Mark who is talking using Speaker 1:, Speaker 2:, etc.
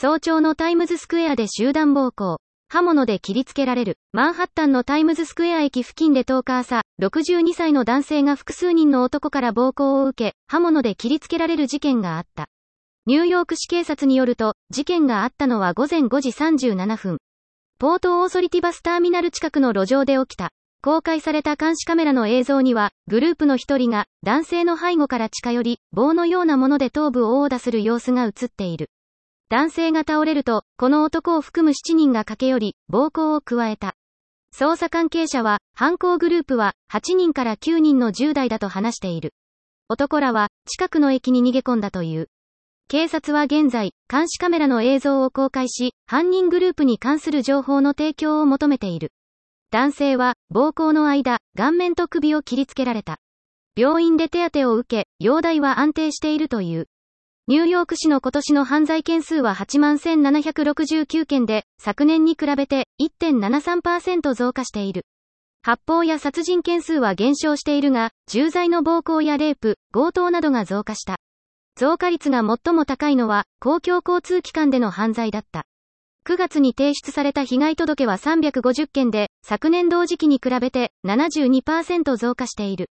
Speaker 1: 早朝のタイムズスクエアで集団暴行。刃物で切りつけられる。マンハッタンのタイムズスクエア駅付近で10日朝、62歳の男性が複数人の男から暴行を受け、刃物で切りつけられる事件があった。ニューヨーク市警察によると、事件があったのは午前5時37分。ポートオーソリティバスターミナル近くの路上で起きた。公開された監視カメラの映像には、グループの一人が、男性の背後から近寄り、棒のようなもので頭部を殴打する様子が映っている。男性が倒れると、この男を含む7人が駆け寄り、暴行を加えた。捜査関係者は、犯行グループは、8人から9人の10代だと話している。男らは、近くの駅に逃げ込んだという。警察は現在、監視カメラの映像を公開し、犯人グループに関する情報の提供を求めている。男性は、暴行の間、顔面と首を切りつけられた。病院で手当てを受け、容体は安定しているという。ニューヨーク市の今年の犯罪件数は8万1769件で、昨年に比べて1.73%増加している。発砲や殺人件数は減少しているが、重罪の暴行やレイプ、強盗などが増加した。増加率が最も高いのは、公共交通機関での犯罪だった。9月に提出された被害届は350件で、昨年同時期に比べて72%増加している。